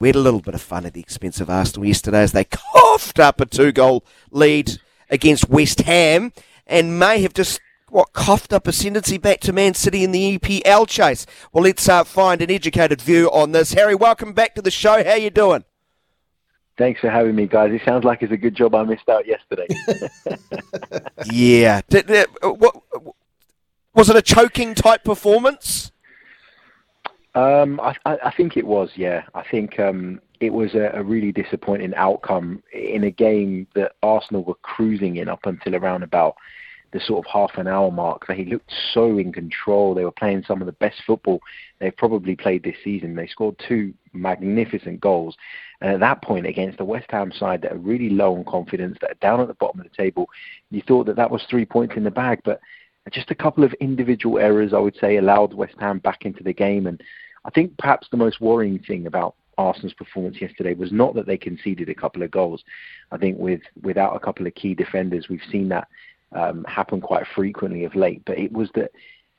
We had a little bit of fun at the expense of Arsenal yesterday as they coughed up a two goal lead against West Ham and may have just what coughed up ascendancy back to Man City in the EPL chase. Well, let's uh, find an educated view on this. Harry, welcome back to the show. How you doing? Thanks for having me, guys. It sounds like it's a good job I missed out yesterday. yeah. Did, did, what, was it a choking type performance? Um, I, I, think it was. Yeah, I think um, it was a, a, really disappointing outcome in a game that Arsenal were cruising in up until around about the sort of half an hour mark. They looked so in control. They were playing some of the best football they've probably played this season. They scored two magnificent goals. And at that point, against a West Ham side that are really low on confidence, that are down at the bottom of the table, you thought that that was three points in the bag. But just a couple of individual errors, I would say, allowed West Ham back into the game. And I think perhaps the most worrying thing about Arsenal's performance yesterday was not that they conceded a couple of goals. I think with without a couple of key defenders, we've seen that um, happen quite frequently of late. But it was that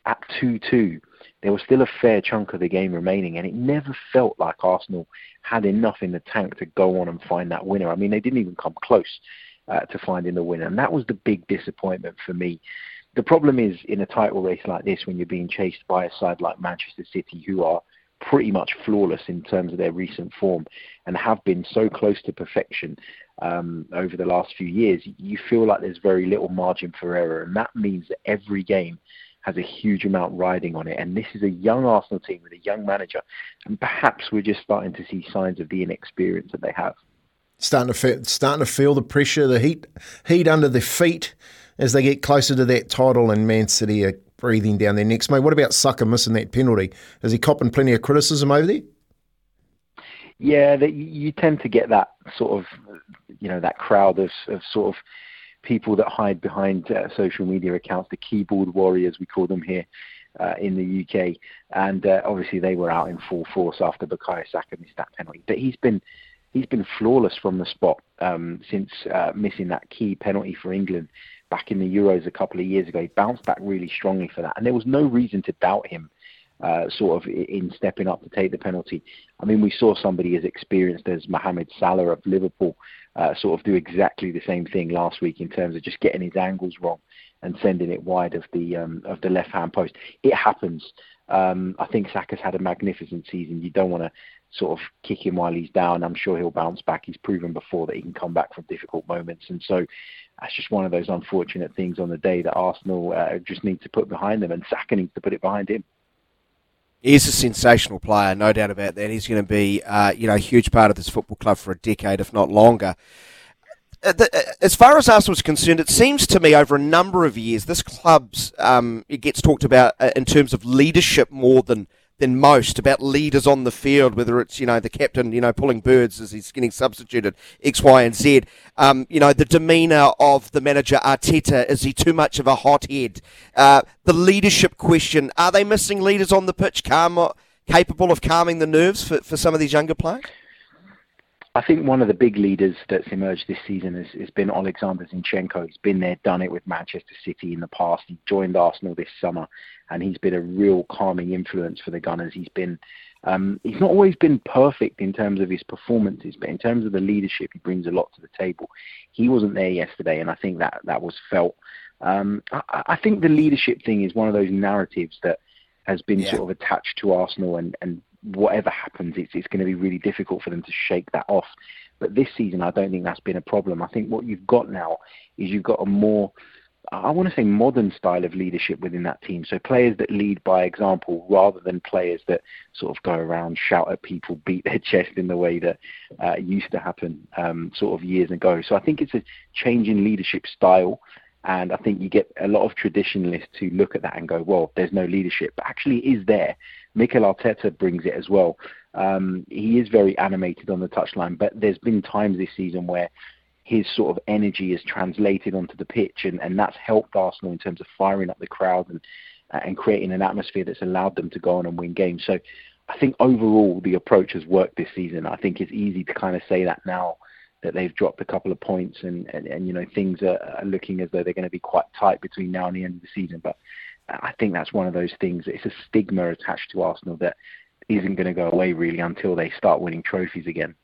at 2-2, there was still a fair chunk of the game remaining, and it never felt like Arsenal had enough in the tank to go on and find that winner. I mean, they didn't even come close uh, to finding the winner, and that was the big disappointment for me. The problem is in a title race like this, when you're being chased by a side like Manchester City, who are pretty much flawless in terms of their recent form and have been so close to perfection um, over the last few years, you feel like there's very little margin for error. And that means that every game has a huge amount riding on it. And this is a young Arsenal team with a young manager. And perhaps we're just starting to see signs of the inexperience that they have. Starting to feel, starting to feel the pressure, the heat, heat under their feet as they get closer to that title. And Man City are breathing down their necks. Mate, what about Saka missing that penalty? Is he copping plenty of criticism over there? Yeah, you tend to get that sort of, you know, that crowd of, of sort of people that hide behind uh, social media accounts, the keyboard warriors we call them here uh, in the UK, and uh, obviously they were out in full force after Bukayo Saka missed that penalty. But he's been he's been flawless from the spot um, since uh, missing that key penalty for England back in the Euros a couple of years ago. He bounced back really strongly for that, and there was no reason to doubt him. Uh, sort of in stepping up to take the penalty. I mean, we saw somebody as experienced as Mohamed Salah of Liverpool uh, sort of do exactly the same thing last week in terms of just getting his angles wrong and sending it wide of the um, of the left hand post. It happens. Um, I think Saka's had a magnificent season. You don't want to sort of kick him while he's down. I'm sure he'll bounce back. He's proven before that he can come back from difficult moments, and so that's just one of those unfortunate things on the day that Arsenal uh, just need to put behind them, and Saka needs to put it behind him. He's a sensational player, no doubt about that. He's going to be, uh, you know, a huge part of this football club for a decade, if not longer. Uh, uh, as far as Arsenal concerned, it seems to me over a number of years, this club's um, it gets talked about uh, in terms of leadership more than than most about leaders on the field, whether it's, you know, the captain, you know, pulling birds as he's getting substituted, X, Y, and Z. Um, you know, the demeanour of the manager Arteta, is he too much of a hothead? Uh, the leadership question, are they missing leaders on the pitch calm, capable of calming the nerves for, for some of these younger players? I think one of the big leaders that's emerged this season has, has been Alexander Zinchenko. He's been there, done it with Manchester City in the past. He joined Arsenal this summer, and he's been a real calming influence for the Gunners. He's been um, he's not always been perfect in terms of his performances, but in terms of the leadership, he brings a lot to the table. He wasn't there yesterday, and I think that that was felt. Um, I, I think the leadership thing is one of those narratives that has been yeah. sort of attached to Arsenal and, and whatever happens, it's it's going to be really difficult for them to shake that off. But this season, I don't think that's been a problem. I think what you've got now is you've got a more I want to say modern style of leadership within that team. So players that lead by example rather than players that sort of go around, shout at people, beat their chest in the way that uh, used to happen um, sort of years ago. So I think it's a change in leadership style. And I think you get a lot of traditionalists who look at that and go, well, there's no leadership. But actually, it is there. Mikel Arteta brings it as well. Um, he is very animated on the touchline, but there's been times this season where his sort of energy is translated onto the pitch, and, and that's helped Arsenal in terms of firing up the crowd and and creating an atmosphere that's allowed them to go on and win games. So I think overall the approach has worked this season. I think it's easy to kind of say that now that they've dropped a couple of points and, and, and you know things are, are looking as though they're going to be quite tight between now and the end of the season. But I think that's one of those things. It's a stigma attached to Arsenal that isn't going to go away really until they start winning trophies again.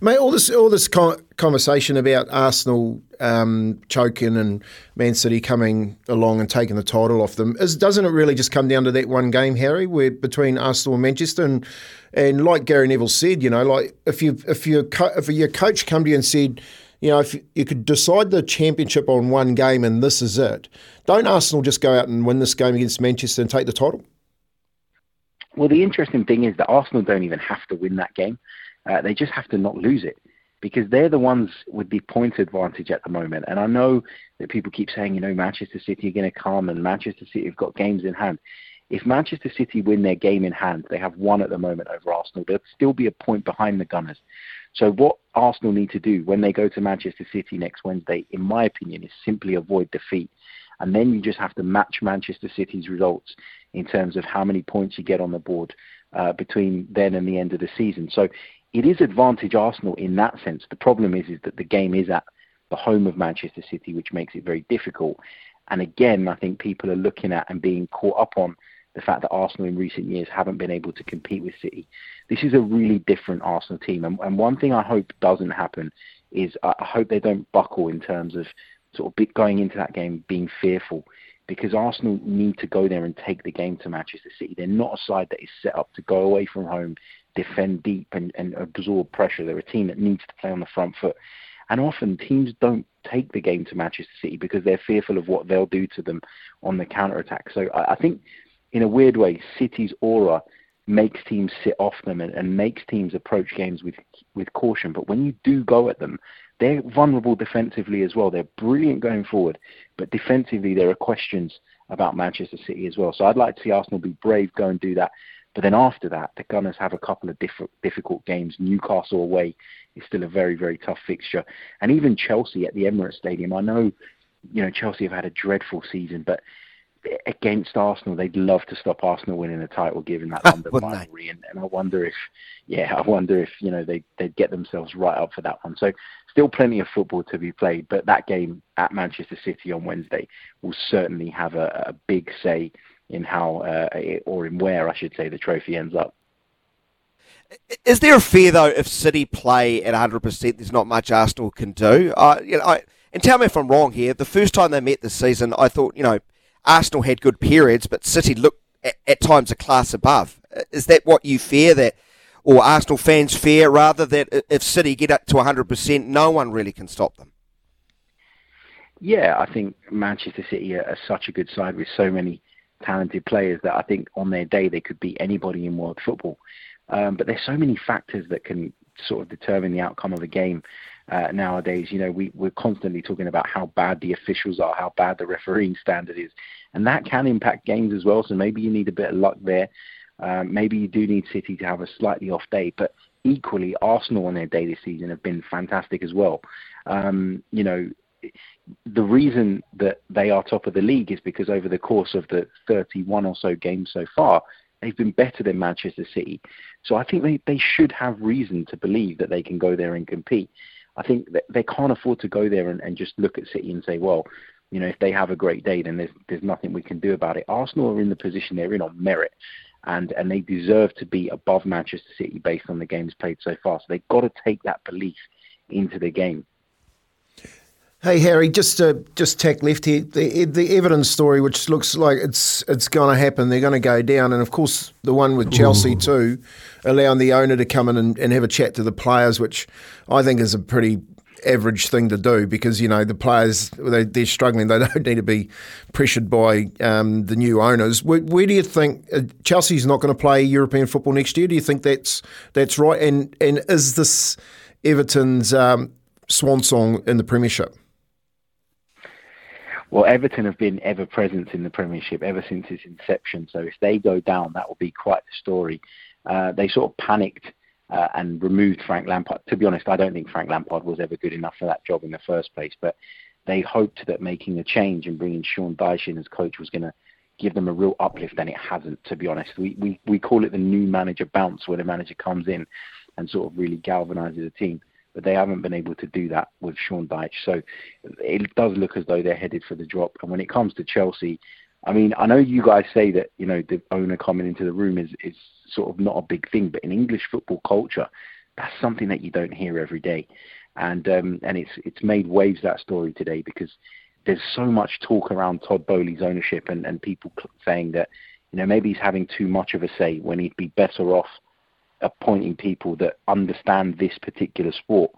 Mate, all this all this conversation about Arsenal um, choking and Man City coming along and taking the title off them is doesn't it really just come down to that one game, Harry, where between Arsenal and Manchester and and like Gary Neville said, you know, like if you if your if your coach come to you and said, you know, if you could decide the championship on one game and this is it, don't Arsenal just go out and win this game against Manchester and take the title? Well, the interesting thing is that Arsenal don't even have to win that game. Uh, they just have to not lose it because they're the ones with the point advantage at the moment. And I know that people keep saying, you know, Manchester City are going to come and Manchester City have got games in hand. If Manchester City win their game in hand, they have one at the moment over Arsenal. They'll still be a point behind the Gunners. So what Arsenal need to do when they go to Manchester City next Wednesday, in my opinion, is simply avoid defeat. And then you just have to match Manchester City's results in terms of how many points you get on the board uh, between then and the end of the season. So it is advantage Arsenal in that sense. The problem is, is that the game is at the home of Manchester City, which makes it very difficult. And again, I think people are looking at and being caught up on the fact that Arsenal in recent years haven't been able to compete with City. This is a really different Arsenal team. And, and one thing I hope doesn't happen is I hope they don't buckle in terms of sort of going into that game being fearful because Arsenal need to go there and take the game to Manchester City. They're not a side that is set up to go away from home defend deep and, and absorb pressure. They're a team that needs to play on the front foot. And often teams don't take the game to Manchester City because they're fearful of what they'll do to them on the counter attack. So I, I think, in a weird way, City's aura makes teams sit off them and, and makes teams approach games with with caution. But when you do go at them, they're vulnerable defensively as well. They're brilliant going forward, but defensively there are questions about Manchester City as well. So I'd like to see Arsenal be brave, go and do that. But then after that, the Gunners have a couple of diff- difficult games. Newcastle away is still a very, very tough fixture. And even Chelsea at the Emirates Stadium. I know, you know, Chelsea have had a dreadful season, but against Arsenal, they'd love to stop Arsenal winning the title, given that London rivalry. And, and I wonder if, yeah, I wonder if you know they they'd get themselves right up for that one. So still plenty of football to be played, but that game at Manchester City on Wednesday will certainly have a, a big say in how uh, or in where I should say the trophy ends up. Is there a fear though if City play at 100%, there's not much Arsenal can do? Uh, you know, I, and tell me if I'm wrong here. The first time they met this season, I thought you know Arsenal had good periods, but City looked at, at times a class above. Is that what you fear that? Or Arsenal fans fear rather that if City get up to 100%, no one really can stop them? Yeah, I think Manchester City are, are such a good side with so many talented players that I think on their day they could beat anybody in world football. Um, but there's so many factors that can sort of determine the outcome of a game uh, nowadays. You know, we, we're constantly talking about how bad the officials are, how bad the refereeing standard is, and that can impact games as well. So maybe you need a bit of luck there. Um, maybe you do need City to have a slightly off day, but equally, Arsenal on their day this season have been fantastic as well. Um, you know, the reason that they are top of the league is because over the course of the 31 or so games so far, they've been better than Manchester City. So I think they, they should have reason to believe that they can go there and compete. I think they can't afford to go there and, and just look at City and say, well, you know, if they have a great day, then there's there's nothing we can do about it. Arsenal are in the position they're in on merit, and and they deserve to be above Manchester City based on the games played so far. So they've got to take that belief into the game. Hey Harry, just to just tack left here. The, the Everton story, which looks like it's it's going to happen, they're going to go down, and of course the one with Chelsea Ooh. too, allowing the owner to come in and, and have a chat to the players, which I think is a pretty average thing to do because you know the players they, they're struggling. They don't need to be pressured by um, the new owners. Where, where do you think uh, Chelsea's not going to play European football next year? Do you think that's that's right? And and is this Everton's um, swan song in the Premiership? Well, Everton have been ever present in the Premiership ever since its inception. So if they go down, that will be quite the story. Uh, they sort of panicked uh, and removed Frank Lampard. To be honest, I don't think Frank Lampard was ever good enough for that job in the first place. But they hoped that making a change and bringing Sean Dyche in as coach was going to give them a real uplift, and it hasn't. To be honest, we we we call it the new manager bounce, where the manager comes in and sort of really galvanises a team but they haven't been able to do that with Sean Dyche. So it does look as though they're headed for the drop. And when it comes to Chelsea, I mean, I know you guys say that you know the owner coming into the room is is sort of not a big thing, but in English football culture, that's something that you don't hear every day, and um, and it's it's made waves that story today because there's so much talk around Todd Boehly's ownership and and people saying that you know maybe he's having too much of a say when he'd be better off appointing people that understand this particular sport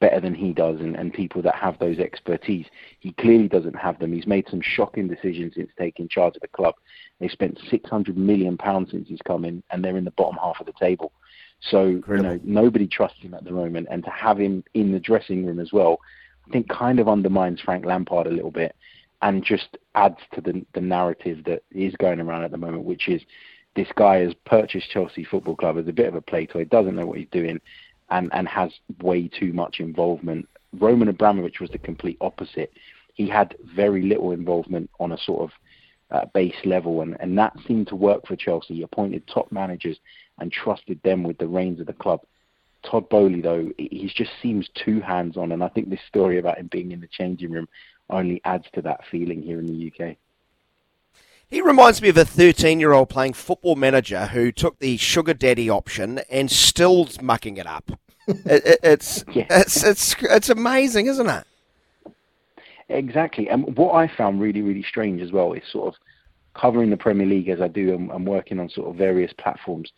better than he does and, and people that have those expertise. He clearly doesn't have them. He's made some shocking decisions since taking charge of the club. They spent six hundred million pounds since he's come in and they're in the bottom half of the table. So, Incredible. you know, nobody trusts him at the moment and to have him in the dressing room as well, I think kind of undermines Frank Lampard a little bit and just adds to the the narrative that is going around at the moment, which is this guy has purchased Chelsea Football Club as a bit of a play toy, doesn't know what he's doing, and, and has way too much involvement. Roman Abramovich was the complete opposite. He had very little involvement on a sort of uh, base level, and, and that seemed to work for Chelsea. He appointed top managers and trusted them with the reins of the club. Todd Boehly, though, he just seems too hands on, and I think this story about him being in the changing room only adds to that feeling here in the UK. He reminds me of a 13 year old playing football manager who took the sugar daddy option and still's mucking it up. it, it, it's, yeah. it's, it's, it's amazing, isn't it? Exactly. And what I found really, really strange as well is sort of covering the Premier League as I do and, and working on sort of various platforms.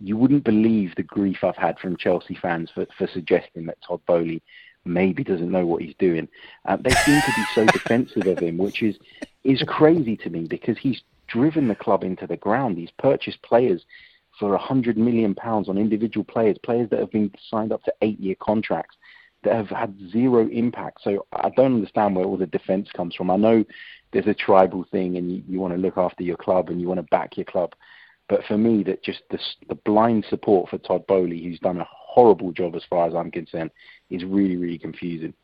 You wouldn't believe the grief I've had from Chelsea fans for, for suggesting that Todd Boehly maybe doesn't know what he's doing. Uh, they seem to be so defensive of him, which is is crazy to me because he's driven the club into the ground. He's purchased players for hundred million pounds on individual players, players that have been signed up to eight-year contracts that have had zero impact. So I don't understand where all the defence comes from. I know there's a tribal thing, and you, you want to look after your club and you want to back your club. But for me, that just the, the blind support for Todd Boehly, who's done a horrible job as far as I'm concerned, is really, really confusing.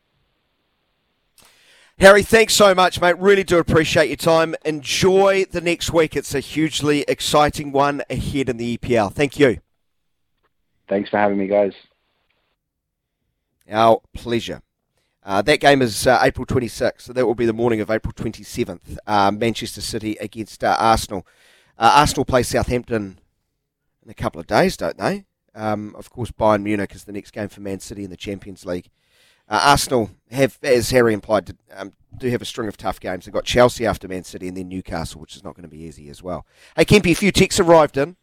Harry, thanks so much, mate. Really do appreciate your time. Enjoy the next week. It's a hugely exciting one ahead in the EPL. Thank you. Thanks for having me, guys. Our pleasure. Uh, that game is uh, April 26th, so that will be the morning of April 27th. Uh, Manchester City against uh, Arsenal. Uh, Arsenal play Southampton in a couple of days, don't they? Um, of course, Bayern Munich is the next game for Man City in the Champions League. Uh, Arsenal have, as Harry implied, um, do have a string of tough games. They've got Chelsea after Man City and then Newcastle, which is not going to be easy as well. Hey, Kempy, a few texts arrived in.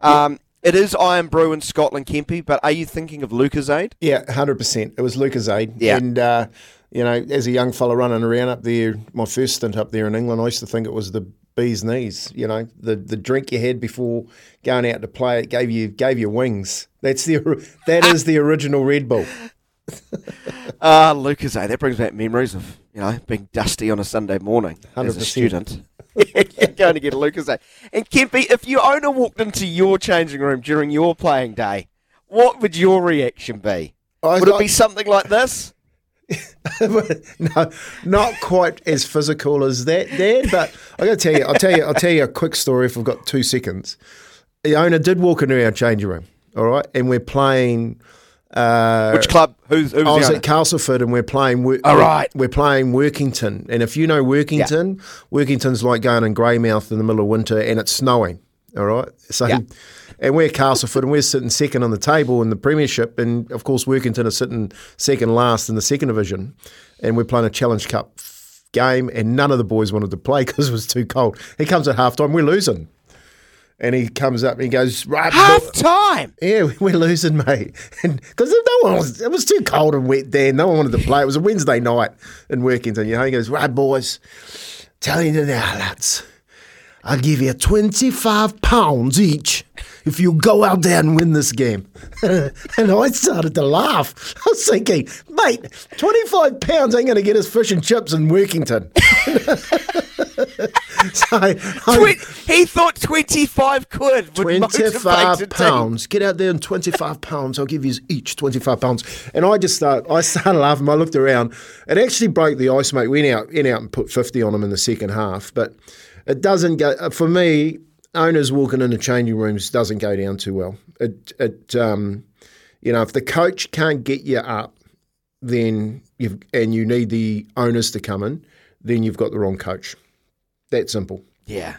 Um, It is Irn-Bru in Scotland, Kempy, but are you thinking of Lucozade? Yeah, 100%. It was Lucozade. Yeah. And, uh, you know, as a young fella running around up there, my first stint up there in England, I used to think it was the bee's knees. You know, the the drink you had before going out to play, it gave you gave you wings. That's the that is the original Red Bull. Ah, uh, Lucas, eh? That brings back memories of you know being dusty on a Sunday morning 100%. as a student. going to get a Lucas, eh? And Kempy, if your owner walked into your changing room during your playing day, what would your reaction be? would it be something like this? no, not quite as physical as that, Dad. But I got to tell you, I'll tell you, I'll tell you a quick story if we've got two seconds. The owner did walk into our changing room, all right, and we're playing. Uh, Which club? Who's? who's I was at Castleford, and we're playing. All right, we're playing Workington, and if you know Workington, yeah. Workington's like going in Greymouth in the middle of winter, and it's snowing. All right. So, Yeah. and we're Castleford and we're sitting second on the table in the Premiership. And of course, Workington are sitting second last in the second division. And we're playing a Challenge Cup game. And none of the boys wanted to play because it was too cold. He comes at half time, we're losing. And he comes up and he goes, Right, Half time. yeah, we're losing, mate. And because no one was, it was too cold and wet there. No one wanted to play. It was a Wednesday night in Workington. You know, he goes, right, boys, tell you now, lads, I'll give you twenty-five pounds each if you go out there and win this game. and I started to laugh. I was thinking, mate, twenty-five pounds ain't going to get us fish and chips in Workington. so I, he thought 25 quid would 25 pounds. Get out there and 25 pounds. I'll give you each 25 pounds. And I just start, I started laughing. I looked around. It actually broke the ice, mate. We went out, went out and put 50 on him in the second half. But it doesn't go, uh, for me, owners walking into changing rooms doesn't go down too well. It, it um, you know, if the coach can't get you up, then you've, and you need the owners to come in, then you've got the wrong coach. That simple. Yeah.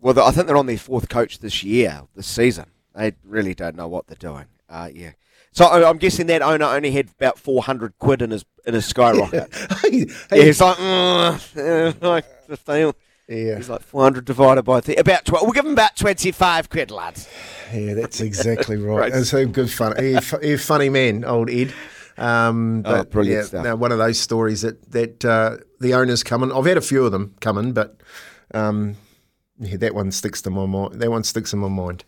Well, th- I think they're on their fourth coach this year, this season. They really don't know what they're doing. Uh, yeah. So I'm guessing that owner only had about 400 quid in his in his skyrocket. Hey, yeah, he's like, mm, uh, like 15. yeah. He's like 400 divided by th- about 12. We'll give him about 25 quid, lads. Yeah, that's exactly right. Right. That's a good fun. He's a funny man, old Ed. Um, Oh, brilliant yeah, stuff. no, one of those stories that that uh, the owners come in. I've had a few of them come in, but um, yeah, that one sticks to my mind. That one sticks in my mind.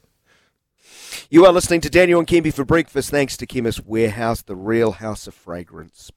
You are listening to Daniel and Kempy for breakfast, thanks to Chemist Warehouse, the real house of fragrance.